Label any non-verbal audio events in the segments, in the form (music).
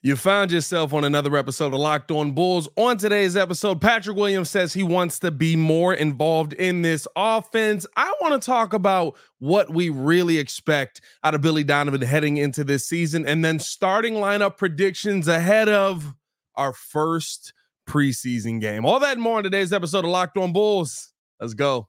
You found yourself on another episode of Locked On Bulls. On today's episode, Patrick Williams says he wants to be more involved in this offense. I want to talk about what we really expect out of Billy Donovan heading into this season and then starting lineup predictions ahead of our first preseason game. All that and more on today's episode of Locked On Bulls. Let's go.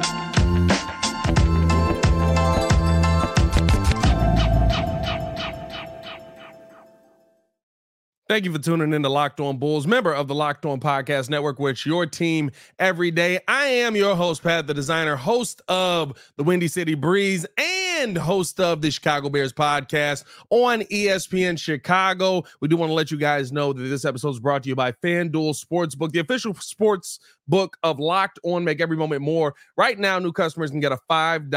Thank you for tuning in to Locked On Bulls, member of the Locked On Podcast Network, which your team every day. I am your host, Pat the Designer, host of the Windy City Breeze and host of the Chicago Bears podcast on ESPN Chicago. We do want to let you guys know that this episode is brought to you by FanDuel Sportsbook, the official sports book of Locked On. Make every moment more. Right now, new customers can get a $5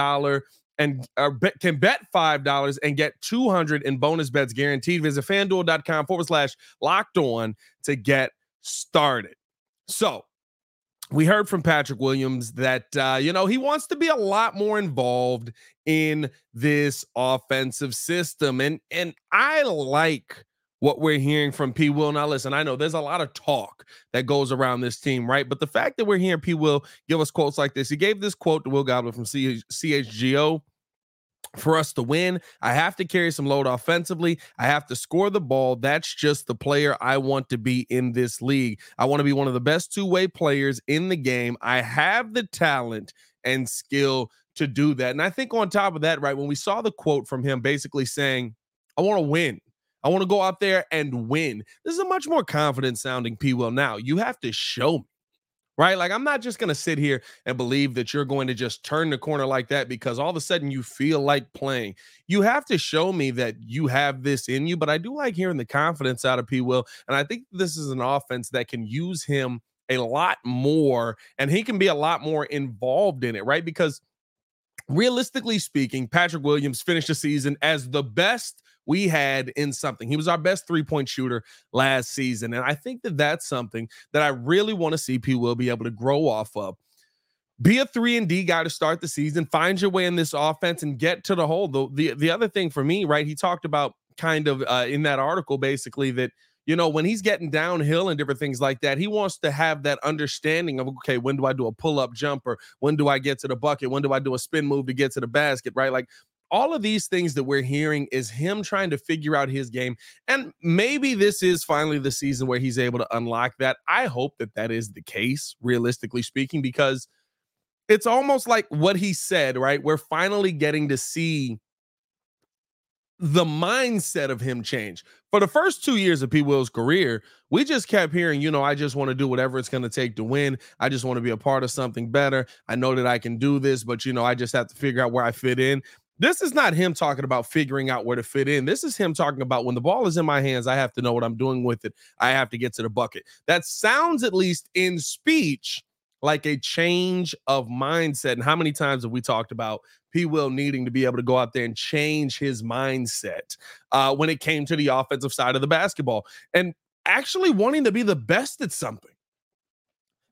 and uh, bet, can bet $5 and get 200 in bonus bets guaranteed. Visit fanduel.com forward slash locked on to get started. So, we heard from Patrick Williams that, uh, you know, he wants to be a lot more involved in this offensive system. And, and I like what we're hearing from P. Will. Now, listen, I know there's a lot of talk that goes around this team, right? But the fact that we're hearing P. Will give us quotes like this, he gave this quote to Will Gottlieb from CHGO. For us to win, I have to carry some load offensively. I have to score the ball. That's just the player I want to be in this league. I want to be one of the best two way players in the game. I have the talent and skill to do that. And I think on top of that, right, when we saw the quote from him basically saying, I want to win. I want to go out there and win. This is a much more confident sounding P. Will now. You have to show me, right? Like, I'm not just going to sit here and believe that you're going to just turn the corner like that because all of a sudden you feel like playing. You have to show me that you have this in you. But I do like hearing the confidence out of P. Will. And I think this is an offense that can use him a lot more and he can be a lot more involved in it, right? Because realistically speaking, Patrick Williams finished the season as the best we had in something. He was our best three point shooter last season. And I think that that's something that I really want to see P. Will be able to grow off of. Be a three and D guy to start the season. Find your way in this offense and get to the hole. The the, the other thing for me, right? He talked about kind of uh, in that article basically that you know when he's getting downhill and different things like that, he wants to have that understanding of okay, when do I do a pull up jumper? When do I get to the bucket? When do I do a spin move to get to the basket? Right, like all of these things that we're hearing is him trying to figure out his game. And maybe this is finally the season where he's able to unlock that. I hope that that is the case, realistically speaking, because it's almost like what he said, right? We're finally getting to see the mindset of him change. For the first two years of P. Will's career, we just kept hearing, you know, I just want to do whatever it's going to take to win. I just want to be a part of something better. I know that I can do this, but, you know, I just have to figure out where I fit in. This is not him talking about figuring out where to fit in. This is him talking about when the ball is in my hands, I have to know what I'm doing with it. I have to get to the bucket. That sounds, at least in speech, like a change of mindset. And how many times have we talked about P. Will needing to be able to go out there and change his mindset uh, when it came to the offensive side of the basketball and actually wanting to be the best at something?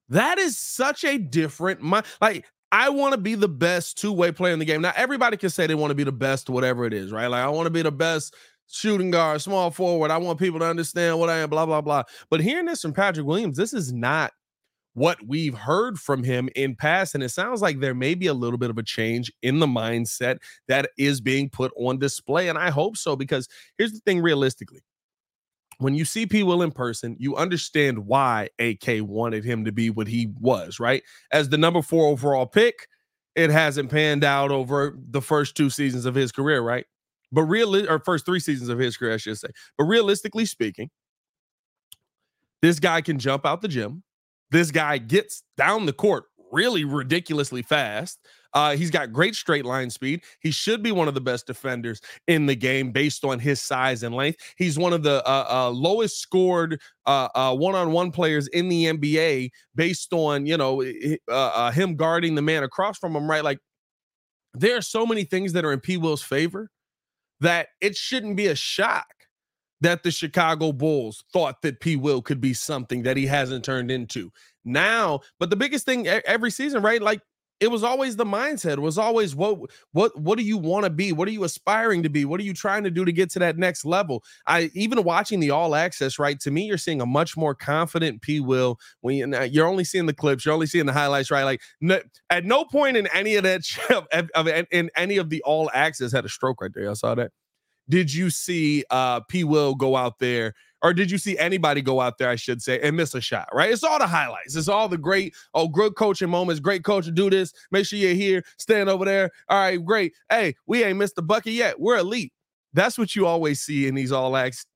That is such a different mind. Like I want to be the best two way player in the game. Now, everybody can say they want to be the best, whatever it is, right? Like, I want to be the best shooting guard, small forward. I want people to understand what I am, blah, blah, blah. But hearing this from Patrick Williams, this is not what we've heard from him in past. And it sounds like there may be a little bit of a change in the mindset that is being put on display. And I hope so, because here's the thing realistically when you see P. Will in person, you understand why AK wanted him to be what he was, right? As the number four overall pick, it hasn't panned out over the first two seasons of his career, right? But real or first three seasons of his career, I should say. But realistically speaking, this guy can jump out the gym. This guy gets down the court really ridiculously fast. Uh, he's got great straight line speed. He should be one of the best defenders in the game based on his size and length. He's one of the uh, uh, lowest scored one on one players in the NBA based on, you know, uh, uh, him guarding the man across from him, right? Like, there are so many things that are in P. Will's favor that it shouldn't be a shock that the Chicago Bulls thought that P. Will could be something that he hasn't turned into now. But the biggest thing every season, right? Like it was always the mindset. It was always what what what do you want to be? What are you aspiring to be? What are you trying to do to get to that next level? I even watching the all access, right? To me, you're seeing a much more confident P. Will when you, you're only seeing the clips, you're only seeing the highlights, right? Like no, at no point in any of that (laughs) in any of the all access had a stroke right there. I saw that. Did you see uh P. Will go out there? or did you see anybody go out there, I should say, and miss a shot, right? It's all the highlights. It's all the great, oh, good coaching moments. Great coach do this. Make sure you're here, stand over there. All right, great. Hey, we ain't missed the bucket yet. We're elite. That's what you always see in these all acts,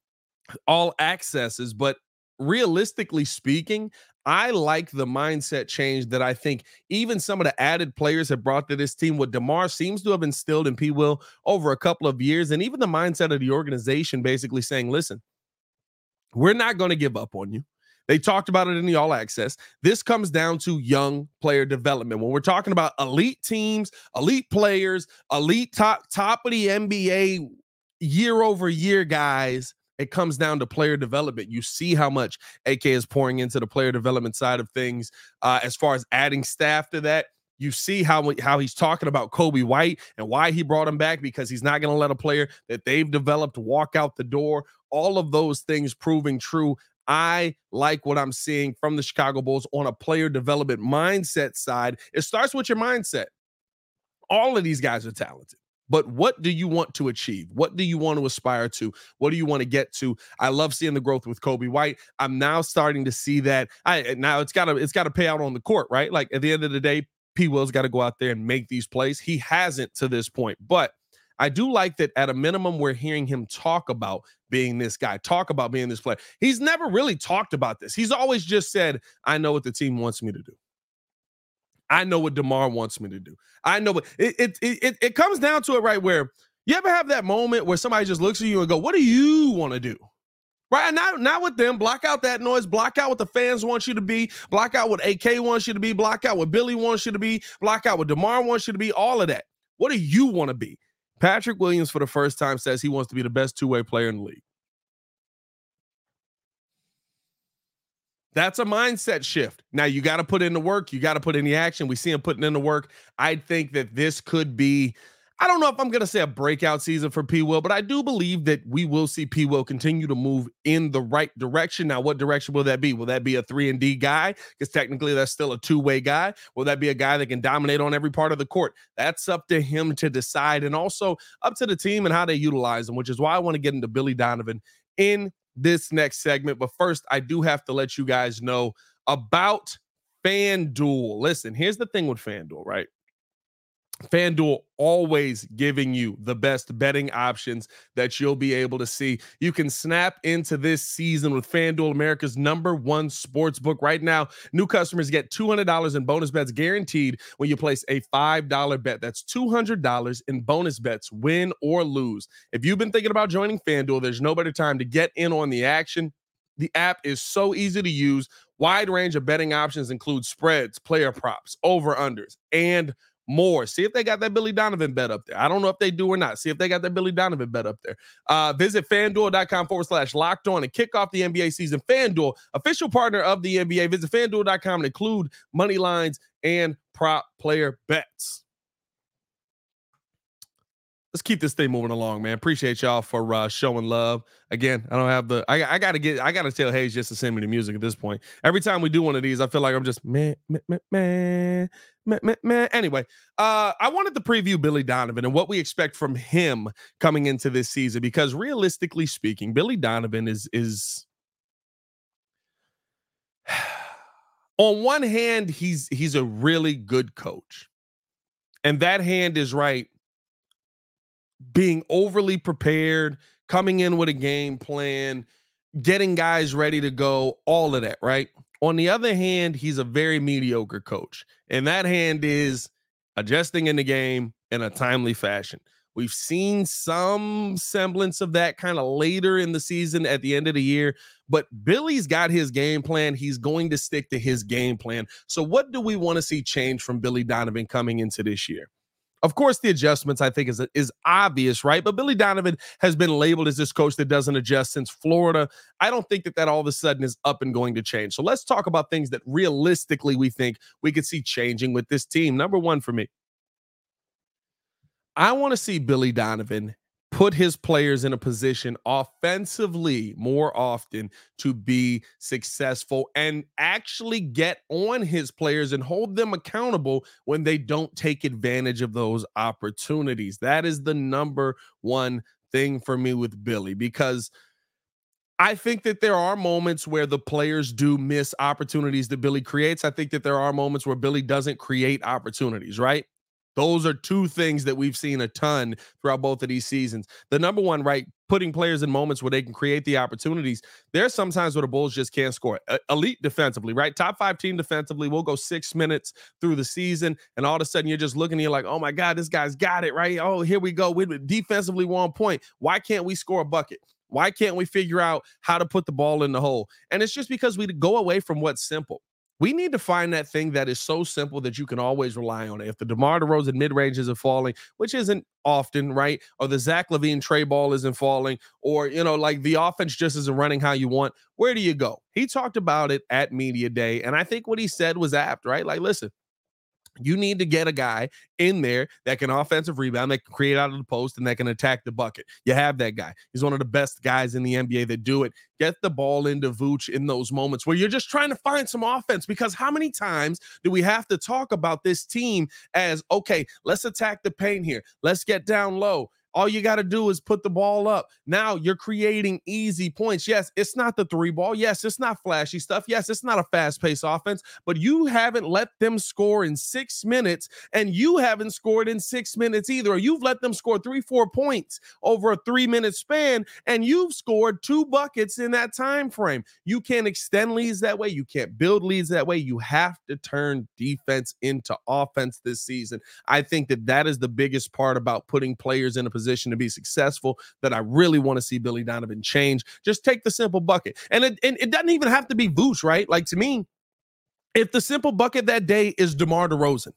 all accesses. But realistically speaking, I like the mindset change that I think even some of the added players have brought to this team. What DeMar seems to have instilled in P. Will over a couple of years, and even the mindset of the organization basically saying, listen, we're not going to give up on you. They talked about it in the all access. This comes down to young player development. When we're talking about elite teams, elite players, elite top top of the NBA year over year guys, it comes down to player development. You see how much AK is pouring into the player development side of things uh, as far as adding staff to that. You see how how he's talking about Coby White and why he brought him back because he's not going to let a player that they've developed walk out the door. All of those things proving true. I like what I'm seeing from the Chicago Bulls on a player development mindset side. It starts with your mindset. All of these guys are talented. But what do you want to achieve? What do you want to aspire to? What do you want to get to? I love seeing the growth with Coby White. I'm now starting to see that. I eh, now it's gotta it's gotta pay out on the court, right? Like at the end of the day, P. Will's got to go out there and make these plays. He hasn't to this point, but I do like that at a minimum, we're hearing him talk about being this guy, talk about being this player. He's never really talked about this. He's always just said, I know what the team wants me to do. I know what DeMar wants me to do. I know what it it it, it comes down to it, right? Where you ever have that moment where somebody just looks at you and go, What do you want to do? Right now, not with them. Block out that noise. Block out what the fans want you to be. Block out what AK wants you to be. Block out what Billy wants you to be. Block out what DeMar wants you to be. All of that. What do you want to be? Patrick Williams, for the first time, says he wants to be the best two way player in the league. That's a mindset shift. Now you got to put in the work. You got to put in the action. We see him putting in the work. I think that this could be I don't know if I'm going to say a breakout season for P. Will, but I do believe that we will see P. Will continue to move in the right direction. Now, what direction will that be? Will that be a three and D guy? Because technically, that's still a two way guy. Will that be a guy that can dominate on every part of the court? That's up to him to decide, and also up to the team and how they utilize him. Which is why I want to get into Billy Donovan in this next segment. But first, I do have to let you guys know about FanDuel. Listen, here's the thing with FanDuel, right? FanDuel always giving you the best betting options that you'll be able to see. You can snap into this season with FanDuel, America's number one sports book. Right now, new customers get $200 in bonus bets guaranteed when you place a $5 bet. That's $200 in bonus bets, win or lose. If you've been thinking about joining FanDuel, there's no better time to get in on the action. The app is so easy to use. Wide range of betting options include spreads, player props, over unders, and more. See if they got that Billy Donovan bet up there. I don't know if they do or not. See if they got that Billy Donovan bet up there. Uh, visit fanduel.com forward slash locked on and kick off the NBA season. FanDuel, official partner of the NBA. Visit fanduel.com and include money lines and prop player bets. Let's keep this thing moving along, man. Appreciate y'all for uh, showing love. Again, I don't have the. I, I gotta get. I gotta tell Haize just to send me the music at this point. Every time we do one of these, I feel like I'm just man, man, man, man, man, man. Anyway, uh, I wanted to preview Billy Donovan and what we expect from him coming into this season because realistically speaking, Billy Donovan is is (sighs) on one hand he's he's a really good coach, and that hand is right. Being overly prepared, coming in with a game plan, getting guys ready to go, all of that, right? On the other hand, he's a very mediocre coach. And that hand is adjusting in the game in a timely fashion. We've seen some semblance of that kind of later in the season at the end of the year, but Billy's got his game plan. He's going to stick to his game plan. So, what do we want to see change from Billy Donovan coming into this year? Of course, the adjustments I think is is obvious, right? But Billy Donovan has been labeled as this coach that doesn't adjust since Florida. I don't think that that all of a sudden is up and going to change. So let's talk about things that realistically we think we could see changing with this team. Number one for me, I want to see Billy Donovan put his players in a position offensively more often to be successful and actually get on his players and hold them accountable when they don't take advantage of those opportunities. That is the number one thing for me with Billy because I think that there are moments where the players do miss opportunities that Billy creates. I think that there are moments where Billy doesn't create opportunities, right? Those are two things that we've seen a ton throughout both of these seasons. The number one, right, putting players in moments where they can create the opportunities. There's sometimes where the Bulls just can't score. elite defensively, right? Top five team defensively. We'll go six minutes through the season, and all of a sudden you're just looking, and you're like, oh my God, this guy's got it, right? Oh, here we go. We defensively one point. Why can't we score a bucket? Why can't we figure out how to put the ball in the hole? And it's just because we go away from what's simple. We need to find that thing that is so simple that you can always rely on it. If the DeMar DeRozan mid ranges are falling, which isn't often, right? Or the Zach LaVine Trey ball isn't falling, or you know, like the offense just isn't running how you want. Where do you go? He talked about it at media day, and I think what he said was apt, right? Like, listen, you need to get a guy in there that can offensive rebound, that can create out of the post, and that can attack the bucket. You have that guy. He's one of the best guys in the NBA that do it. Get the ball into Vooch in those moments where you're just trying to find some offense. Because how many times do we have to talk about this team as okay, let's attack the paint here, let's get down low, all you got to do is put the ball up. Now you're creating easy points. Yes, it's not the three ball. Yes, it's not flashy stuff. Yes, it's not a fast paced offense, but you haven't let them score in six minutes, and you haven't scored in six minutes either. You've let them score three, four points over a three minute span, and you've scored two buckets in that time frame. You can't extend leads that way. You can't build leads that way. You have to turn defense into offense this season. I think that that is the biggest part about putting players in a position position to be successful that I really want to see Billy Donovan change. Just take the simple bucket. And it, and it doesn't even have to be Vooch, right? Like to me, if the simple bucket that day is DeMar DeRozan,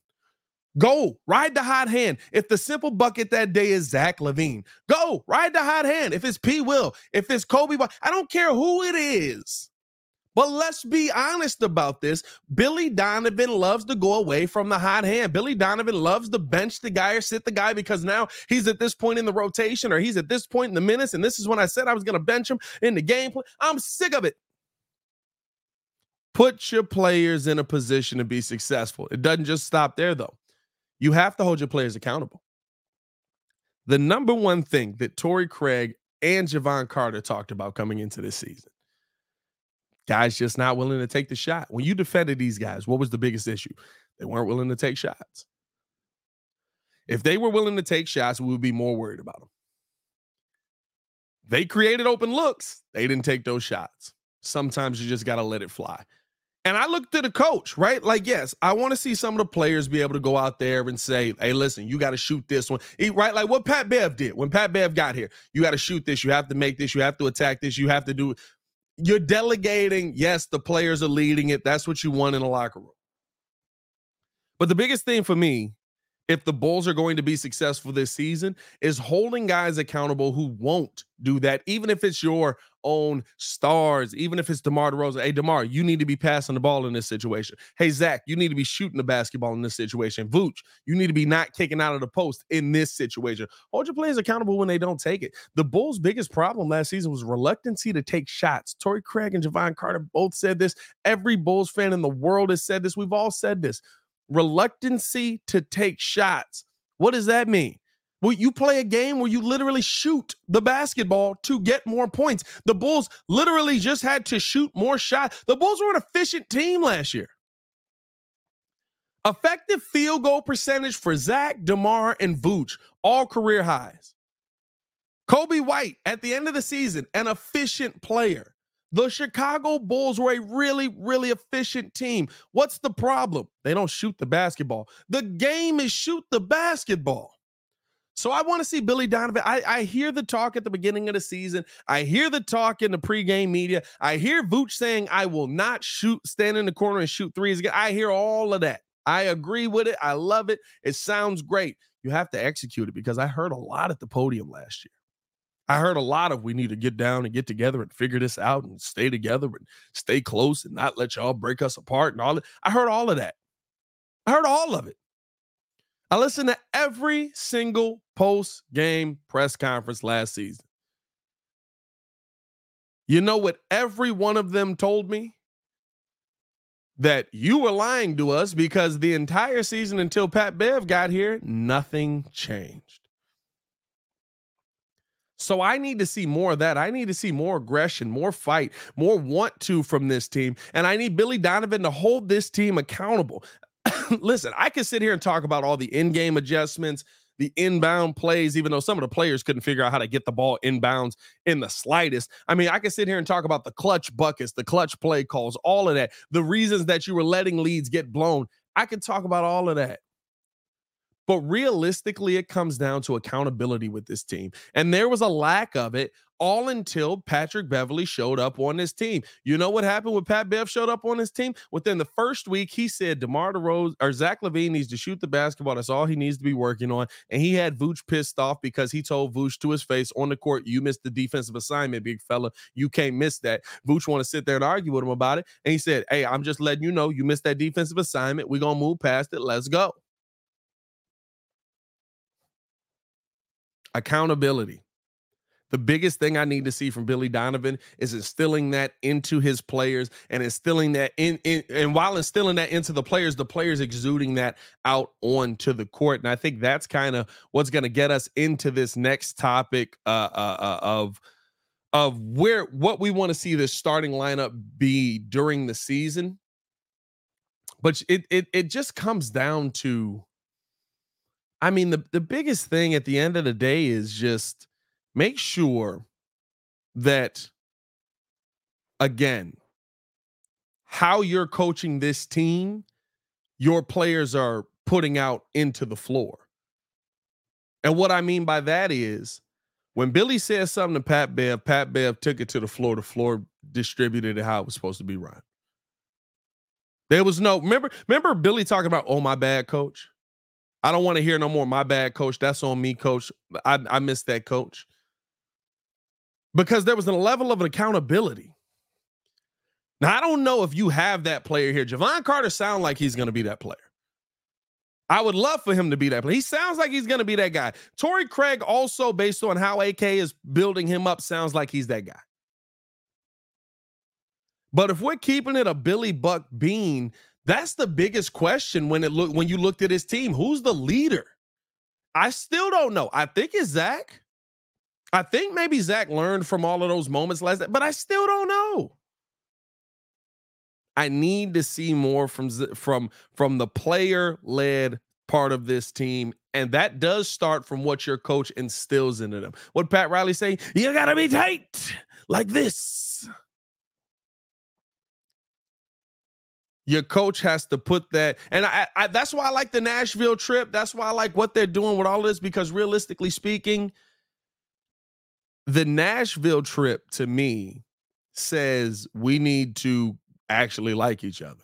Go ride the hot hand. If the simple bucket that day is Zach LaVine, go ride the hot hand. If it's P. Will, if it's Coby, I don't care who it is. But let's be honest about this. Billy Donovan loves to go away from the hot hand. Billy Donovan loves to bench the guy or sit the guy because now he's at this point in the rotation or he's at this point in the minutes. And this is when I said I was going to bench him in the game. I'm sick of it. Put your players in a position to be successful. It doesn't just stop there, though. You have to hold your players accountable. The number one thing that Torrey Craig and Jevon Carter talked about coming into this season Guys just not willing to take the shot. When you defended these guys, what was the biggest issue? They weren't willing to take shots. If they were willing to take shots, we would be more worried about them. They created open looks. They didn't take those shots. Sometimes you just got to let it fly. And I looked at the coach, right? Like, yes, I want to see some of the players be able to go out there and say, hey, listen, you got to shoot this one. Right? Like what Pat Bev did when Pat Bev got here. You got to shoot this. You have to make this. You have to attack this. You have to do you're delegating. Yes, the players are leading it. That's what you want in a locker room. But the biggest thing for me, if the Bulls are going to be successful this season, is holding guys accountable who won't do that, even if it's your own stars, even if it's DeMar DeRozan. Hey, DeMar, you need to be passing the ball in this situation. Hey, Zach, you need to be shooting the basketball in this situation. Vooch, you need to be not kicking out of the post in this situation. Hold your players accountable when they don't take it. The Bulls' biggest problem last season was reluctancy to take shots. Torrey Craig and Jevon Carter both said this. Every Bulls fan in the world has said this. We've all said this. Reluctancy to take shots. What does that mean? Will you play a game where you literally shoot the basketball to get more points? The Bulls literally just had to shoot more shots. The Bulls were an efficient team last year. Effective field goal percentage for Zach, DeMar, and Vooch, all career highs. Coby White, at the end of the season, an efficient player. The Chicago Bulls were a really, really efficient team. What's the problem? They don't shoot the basketball. The game is shoot the basketball. So I want to see Billy Donovan. I, I hear the talk at the beginning of the season. I hear the talk in the pregame media. I hear Vooch saying, I will not shoot, stand in the corner and shoot threes again. I hear all of that. I agree with it. I love it. It sounds great. You have to execute it because I heard a lot at the podium last year. I heard a lot of we need to get down and get together and figure this out and stay together and stay close and not let y'all break us apart and all that. I heard all of that. I heard all of it. I listened to every single post game press conference last season. You know what every one of them told me? That you were lying to us because the entire season until Pat Bev got here, nothing changed. So I need to see more of that. I need to see more aggression, more fight, more want to from this team. And I need Billy Donovan to hold this team accountable. (coughs) Listen, I can sit here and talk about all the in-game adjustments, the inbound plays, even though some of the players couldn't figure out how to get the ball inbounds in the slightest. I mean, I can sit here and talk about the clutch buckets, the clutch play calls, all of that, the reasons that you were letting leads get blown. I can talk about all of that. But realistically, it comes down to accountability with this team. And there was a lack of it all until Patrick Beverley showed up on this team. You know what happened when Pat Bev showed up on his team? Within the first week, he said DeMar DeRozan or Zach LaVine needs to shoot the basketball. That's all he needs to be working on. And he had Vooch pissed off because he told Vooch to his face on the court, "You missed the defensive assignment, big fella. You can't miss that." Vooch want to sit there and argue with him about it, and he said, "Hey, I'm just letting you know you missed that defensive assignment. We're gonna move past it. Let's go." Accountability. The biggest thing I need to see from Billy Donovan is instilling that into his players and instilling that in, in and while instilling that into the players, the players exuding that out onto the court. And I think that's kind of what's going to get us into this next topic uh, uh, uh, of of where what we want to see this starting lineup be during the season. But it it it just comes down to I mean, the, the biggest thing at the end of the day is just make sure that, again, how you're coaching this team, your players are putting out into the floor. And what I mean by that is when Billy said something to Pat Bev, Pat Bev took it to the floor. The floor distributed it how it was supposed to be run. There was no remember, remember Billy talking about, oh, my bad, coach. I don't want to hear no more. My bad, coach. That's on me, coach. I, I missed that, coach. Because there was a level of accountability. Now, I don't know if you have that player here. Jevon Carter sounds like he's going to be that player. I would love for him to be that player. He sounds like he's going to be that guy. Torrey Craig, also based on how AK is building him up, sounds like he's that guy. But if we're keeping it a Billy Buck Bean, that's the biggest question when it look when you looked at his team. Who's the leader? I still don't know. I think it's Zach. I think maybe Zach learned from all of those moments last night, but I still don't know. I need to see more from from from the player led part of this team, and that does start from what your coach instills into them. What Pat Riley saying? You gotta be tight like this. Your coach has to put that and I, I, that's why i like the nashville trip. That's why i like what they're doing with all this because realistically speaking the nashville trip to me says we need to actually like each other.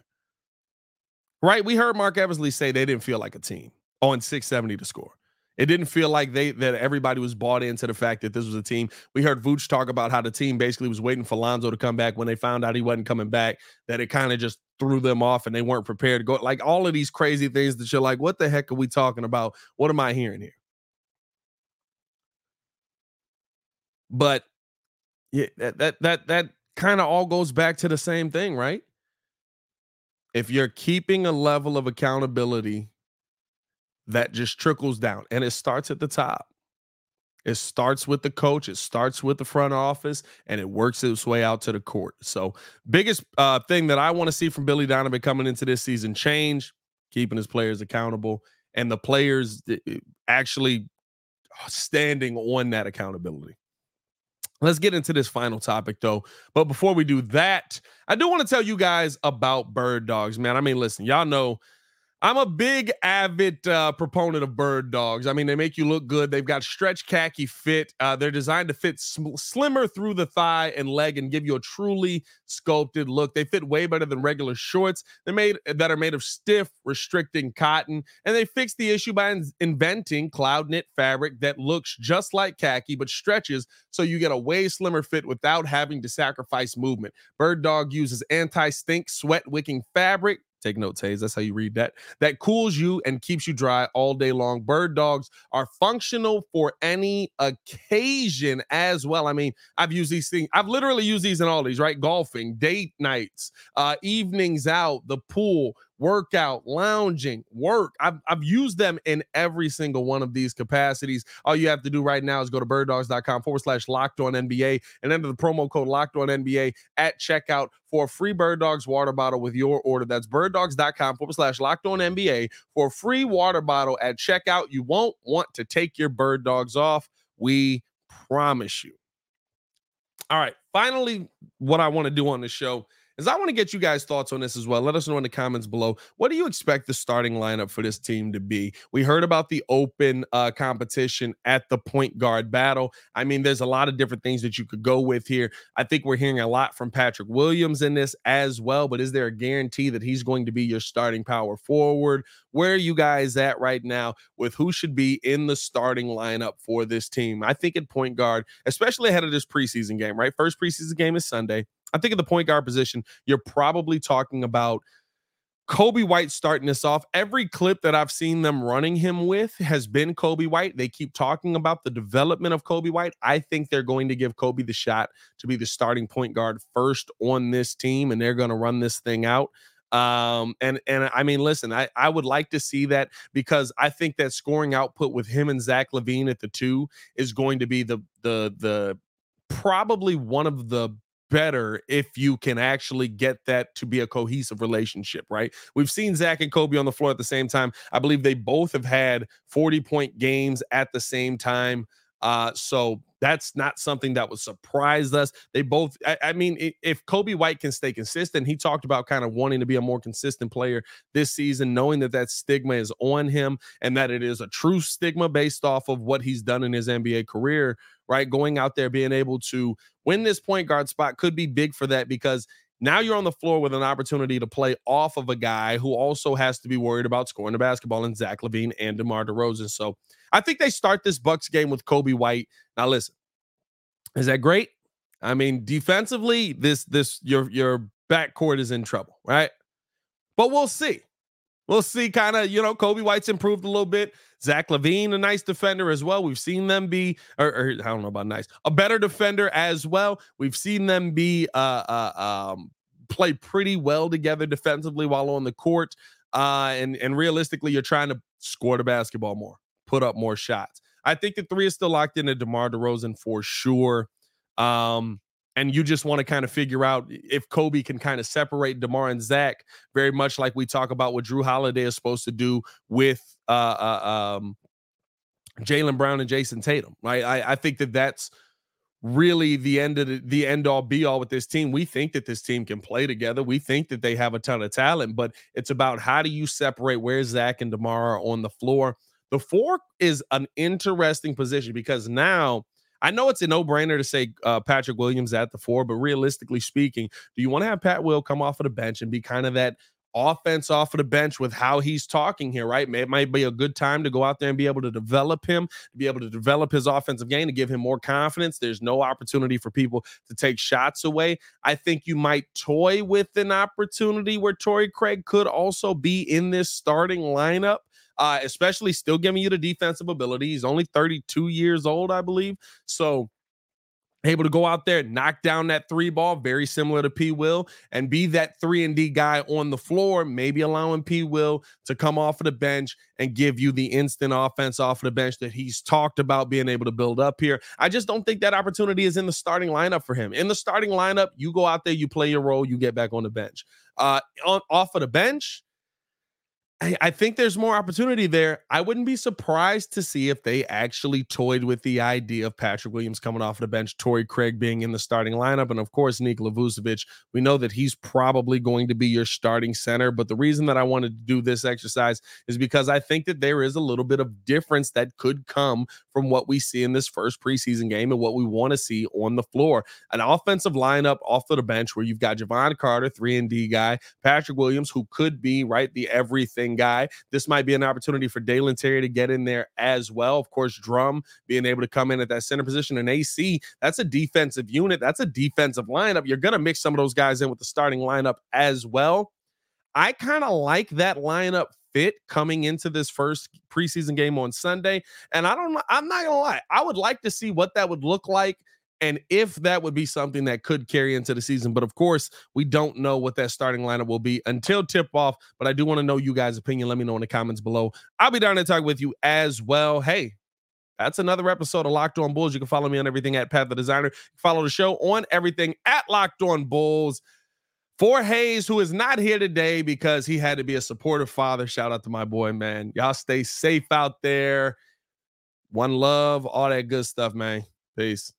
Right? We heard Marc Eversley say they didn't feel like a team on 670 The Score it didn't feel like they that everybody was bought into the fact that this was a team. We heard Vooch talk about how the team basically was waiting for Lonzo to come back when they found out he wasn't coming back. That it kind of just threw them off and they weren't prepared to go. Like all of these crazy things that you're like, what the heck are we talking about? What am I hearing here? But yeah, that that that that kind of all goes back to the same thing, right? If you're keeping a level of accountability that just trickles down and it starts at the top. It starts with the coach, it starts with the front office, and it works its way out to the court. So, biggest uh, thing that I want to see from Billy Donovan coming into this season change, keeping his players accountable, and the players actually standing on that accountability. Let's get into this final topic though. But before we do that, I do want to tell you guys about bird dogs, man. I mean, listen, y'all know I'm a big avid uh, proponent of bird dogs. I mean, they make you look good. They've got stretch khaki fit. Uh, they're designed to fit sm- slimmer through the thigh and leg and give you a truly sculpted look. They fit way better than regular shorts. They're made that are made of stiff, restricting cotton, and they fix the issue by in- inventing cloud knit fabric that looks just like khaki but stretches so you get a way slimmer fit without having to sacrifice movement. Bird Dog uses anti-stink, sweat-wicking fabric Take notes, Haize. That's how you read that. That cools you and keeps you dry all day long. Bird dogs are functional for any occasion as well. I mean, I've used these things. I've literally used these in all these, right? Golfing, date nights, uh, evenings out, the pool, workout, lounging, work. I've, I've used them in every single one of these capacities. All you have to do right now is go to birddogs.com forward slash locked on NBA and enter the promo code locked on NBA at checkout for a free Bird Dogs water bottle with your order. That's birddogs.com forward slash locked on NBA for a free water bottle at checkout. You won't want to take your Bird Dogs off. We promise you. All right. Finally, what I want to do on the show is I want to get you guys' thoughts on this as well. Let us know in the comments below. What do you expect the starting lineup for this team to be? We heard about the open uh, competition at the point guard battle. I mean, there's a lot of different things that you could go with here. I think we're hearing a lot from Patrick Williams in this as well, but is there a guarantee that he's going to be your starting power forward? Where are you guys at right now with who should be in the starting lineup for this team? I think at point guard, especially ahead of this preseason game, right? First preseason game is Sunday. I think at the point guard position, you're probably talking about Coby White starting this off. Every clip that I've seen them running him with has been Coby White. They keep talking about the development of Coby White. I think they're going to give Coby the shot to be the starting point guard first on this team, and they're going to run this thing out. Um, and and I mean, listen, I, I would like to see that because I think that scoring output with him and Zach LaVine at the two is going to be the the the probably one of the better if you can actually get that to be a cohesive relationship, right? We've seen Zach and Coby on the floor at the same time. I believe they both have had 40 point games at the same time. Uh, so that's not something that would surprise us. They both, I, I, mean, if Coby White can stay consistent, he talked about kind of wanting to be a more consistent player this season, knowing that that stigma is on him and that it is a true stigma based off of what he's done in his NBA career, right? Going out there, being able to win this point guard spot could be big for that because now you're on the floor with an opportunity to play off of a guy who also has to be worried about scoring the basketball in Zach LaVine and DeMar DeRozan. So I think they start this Bucks game with Coby White. Now listen, is that great? I mean, defensively, this this your your backcourt is in trouble, right? But we'll see. We'll see. Kind of, you know, Coby White's improved a little bit. Zach LaVine, a nice defender as well. We've seen them be, or, or, I don't know about nice, a better defender as well. We've seen them be, uh, uh, um, play pretty well together defensively while on the court. Uh, and and realistically, you're trying to score the basketball more, put up more shots. I think the three is still locked into DeMar DeRozan for sure. Um, and you just want to kind of figure out if Coby can kind of separate DeMar and Zach, very much like we talk about what Jrue Holiday is supposed to do with uh, uh um, Jaylen Brown and Jayson Tatum. Right? I, I think that that's really the end of the, the end all be all with this team. We think that this team can play together. We think that they have a ton of talent, but it's about how do you separate where Zach and DeMar are on the floor. The four is an interesting position because now I know it's a no brainer to say uh, Patrick Williams at the four, but realistically speaking, do you want to have Pat Will come off of the bench and be kind of that offense off of the bench with how he's talking here, right? It might be a good time to go out there and be able to develop him, to be able to develop his offensive game, to give him more confidence. There's no opportunity for people to take shots away. I think you might toy with an opportunity where Torrey Craig could also be in this starting lineup uh, especially still giving you the defensive ability. He's only 32 years old, I believe. So able to go out there, knock down that three ball, very similar to P. Will, and be that three and D guy on the floor, maybe allowing P. Will to come off of the bench and give you the instant offense off of the bench that he's talked about being able to build up here. I just don't think that opportunity is in the starting lineup for him. In the starting lineup, you go out there, you play your role, you get back on the bench. Uh, on off of the bench, I, I, think there's more opportunity there. I wouldn't be surprised to see if they actually toyed with the idea of Patrick Williams coming off the bench, Torrey Craig being in the starting lineup, and of course, Nikola Vucevic. We know that he's probably going to be your starting center. But the reason that I wanted to do this exercise is because I think that there is a little bit of difference that could come from what we see in this first preseason game and what we want to see on the floor. An offensive lineup off of the bench where you've got Jevon Carter, 3 and D guy, Patrick Williams, who could be right the everything guy. This might be an opportunity for Dalen Terry to get in there as well. Of course, Drum being able to come in at that center position and AC, that's a defensive unit. That's a defensive lineup. You're going to mix some of those guys in with the starting lineup as well. I kind of like that lineup fit coming into this first preseason game on Sunday. And I don't I'm not gonna lie, I would like to see what that would look like and if that would be something that could carry into the season. But of course, we don't know what that starting lineup will be until tip off. But I do want to know you guys' opinion. Let me know in the comments below. I'll be down to talk with you as well. Hey, that's another episode of Locked On Bulls. You can follow me on everything at Pat the Designer. Follow the show on everything at Locked On Bulls. For Haize, who is not here today because he had to be a supportive father. Shout out to my boy, man. Y'all stay safe out there. One love, all that good stuff, man. Peace.